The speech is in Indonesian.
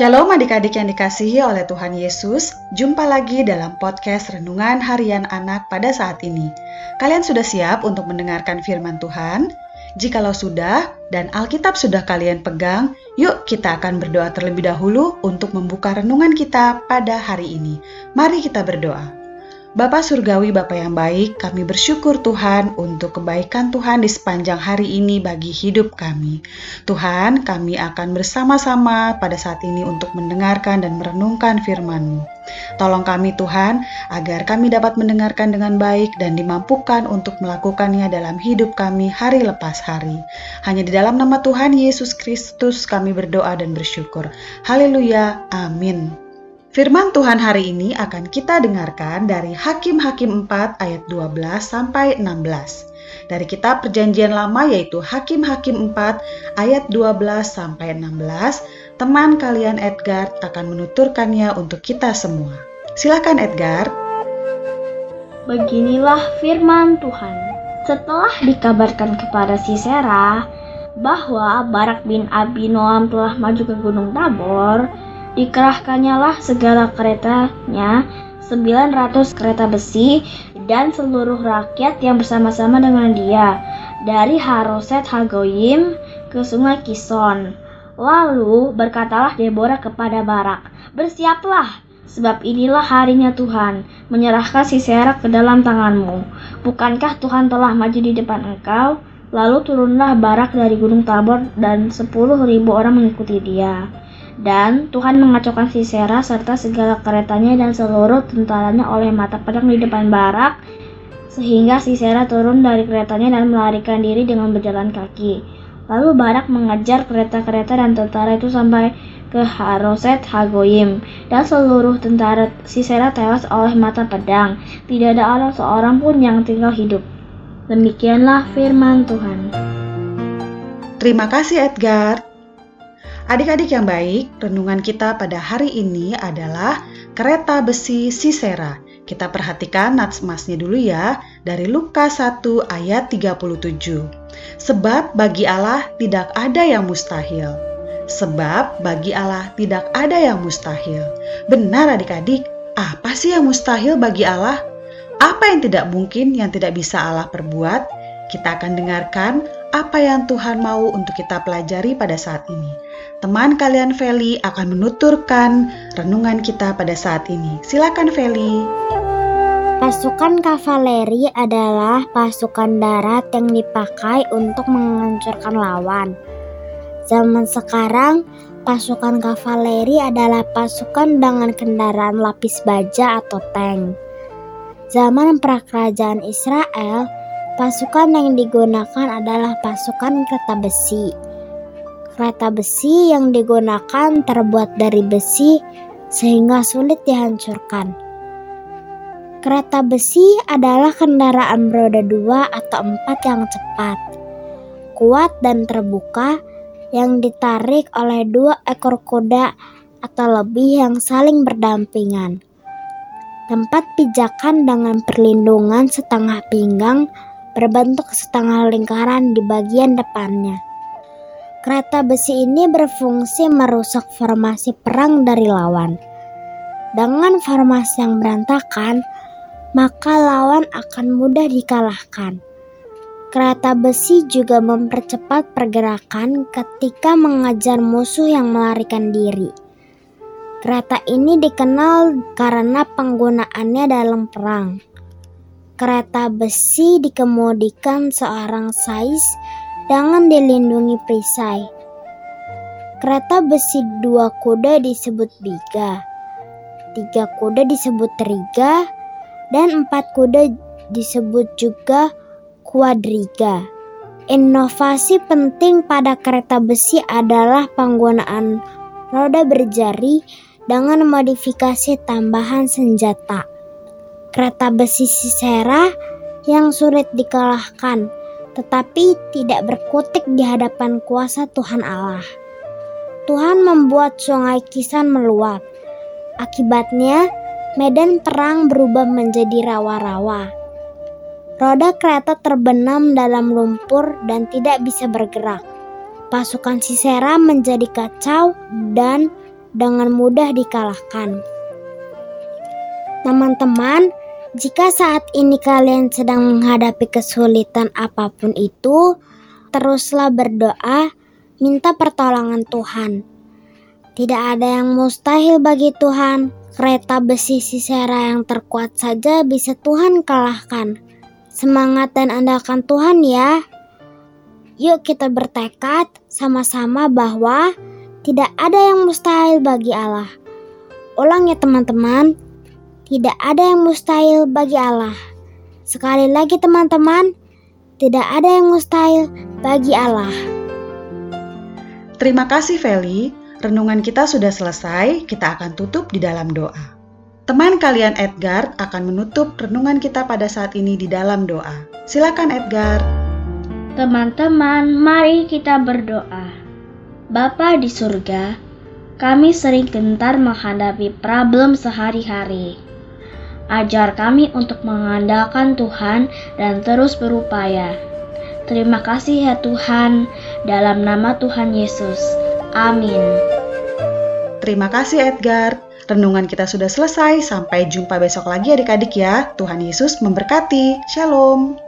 Shalom adik-adik yang dikasihi oleh Tuhan Yesus, jumpa lagi dalam podcast Renungan Harian Anak pada saat ini. Kalian sudah siap untuk mendengarkan firman Tuhan? Jikalau sudah dan Alkitab sudah kalian pegang, yuk kita akan berdoa terlebih dahulu untuk membuka renungan kita pada hari ini. Mari kita berdoa. Bapa Surgawi, Bapa yang baik, kami bersyukur Tuhan untuk kebaikan Tuhan di sepanjang hari ini bagi hidup kami. Tuhan, kami akan bersama-sama pada saat ini untuk mendengarkan dan merenungkan firman-Mu. Tolong kami Tuhan, agar kami dapat mendengarkan dengan baik dan dimampukan untuk melakukannya dalam hidup kami hari lepas hari. Hanya di dalam nama Tuhan Yesus Kristus kami berdoa dan bersyukur. Haleluya, amin. Firman Tuhan hari ini akan kita dengarkan dari Hakim-Hakim 4 ayat 12 sampai 16. Dari kitab Perjanjian Lama yaitu Hakim-Hakim 4 ayat 12 sampai 16, teman kalian Edgar akan menuturkannya untuk kita semua. Silakan Edgar. Beginilah firman Tuhan. Setelah dikabarkan kepada Sisera bahwa Barak bin Abi Noam telah maju ke Gunung Tabor, dikerahkannya lah segala keretanya 900 kereta besi dan seluruh rakyat yang bersama-sama dengan dia dari Haroset Hagoyim ke sungai Kison. Lalu berkatalah Deborah kepada Barak, Bersiaplah, sebab inilah harinya Tuhan, menyerahkan Sisera ke dalam tanganmu. Bukankah Tuhan telah maju di depan engkau? Lalu turunlah Barak dari gunung Tabor dan sepuluh ribu orang mengikuti dia. Dan Tuhan mengacaukan Sisera serta segala keretanya dan seluruh tentaranya oleh mata pedang di depan Barak, sehingga Sisera turun dari keretanya dan melarikan diri dengan berjalan kaki. Lalu Barak mengejar kereta-kereta dan tentara itu sampai ke Haroset Hagoyim, dan seluruh tentara Sisera tewas oleh mata pedang. Tidak ada orang seorang pun yang tinggal hidup. Demikianlah firman Tuhan. Terima kasih Edgar. Adik-adik yang baik, renungan kita pada hari ini adalah kereta besi Sisera. Kita perhatikan nats emasnya dulu ya, dari Lukas 1 ayat 37. Sebab bagi Allah tidak ada yang mustahil. Sebab bagi Allah tidak ada yang mustahil. Benar adik-adik, apa sih yang mustahil bagi Allah? Apa yang tidak mungkin yang tidak bisa Allah perbuat? Kita akan dengarkan apa yang Tuhan mau untuk kita pelajari pada saat ini teman kalian Feli akan menuturkan renungan kita pada saat ini. Silakan Feli. Pasukan kavaleri adalah pasukan darat yang dipakai untuk menghancurkan lawan. Zaman sekarang, pasukan kavaleri adalah pasukan dengan kendaraan lapis baja atau tank. Zaman prakerajaan Israel, pasukan yang digunakan adalah pasukan kereta besi Kereta besi yang digunakan terbuat dari besi sehingga sulit dihancurkan. Kereta besi adalah kendaraan roda dua atau empat yang cepat, kuat dan terbuka yang ditarik oleh dua ekor kuda atau lebih yang saling berdampingan. Tempat pijakan dengan perlindungan setengah pinggang berbentuk setengah lingkaran di bagian depannya. Kereta besi ini berfungsi merusak formasi perang dari lawan. Dengan formasi yang berantakan, maka lawan akan mudah dikalahkan. Kereta besi juga mempercepat pergerakan ketika mengejar musuh yang melarikan diri. Kereta ini dikenal karena penggunaannya dalam perang. Kereta besi dikemudikan seorang sais dengan dilindungi perisai. Kereta besi dua kuda disebut biga, tiga kuda disebut teriga, dan empat kuda disebut juga kuadriga. Inovasi penting pada kereta besi adalah penggunaan roda berjari dengan modifikasi tambahan senjata. Kereta besi Sisera yang sulit dikalahkan tetapi tidak berkutik di hadapan kuasa Tuhan Allah. Tuhan membuat sungai Kisan meluap. Akibatnya, medan perang berubah menjadi rawa-rawa. Roda kereta terbenam dalam lumpur dan tidak bisa bergerak. Pasukan Sisera menjadi kacau dan dengan mudah dikalahkan. Teman-teman, jika saat ini kalian sedang menghadapi kesulitan apa pun itu, teruslah berdoa, minta pertolongan Tuhan. Tidak ada yang mustahil bagi Tuhan. Kereta besi Sisera yang terkuat saja bisa Tuhan kalahkan. Semangat dan andalkan Tuhan ya. Yuk kita bertekad sama-sama bahwa tidak ada yang mustahil bagi Allah. Ulang ya teman-teman, tidak ada yang mustahil bagi Allah. Sekali lagi teman-teman, tidak ada yang mustahil bagi Allah. Terima kasih Feli, renungan kita sudah selesai, kita akan tutup di dalam doa. Teman kalian Edgar akan menutup renungan kita pada saat ini di dalam doa. Silakan Edgar. Teman-teman, mari kita berdoa. Bapa di surga, kami sering gentar menghadapi problem sehari-hari. Ajar kami untuk mengandalkan Tuhan dan terus berupaya. Terima kasih ya Tuhan, dalam nama Tuhan Yesus. Amin. Terima kasih Edgar. Renungan kita sudah selesai. Sampai jumpa besok lagi adik-adik ya. Tuhan Yesus memberkati. Shalom.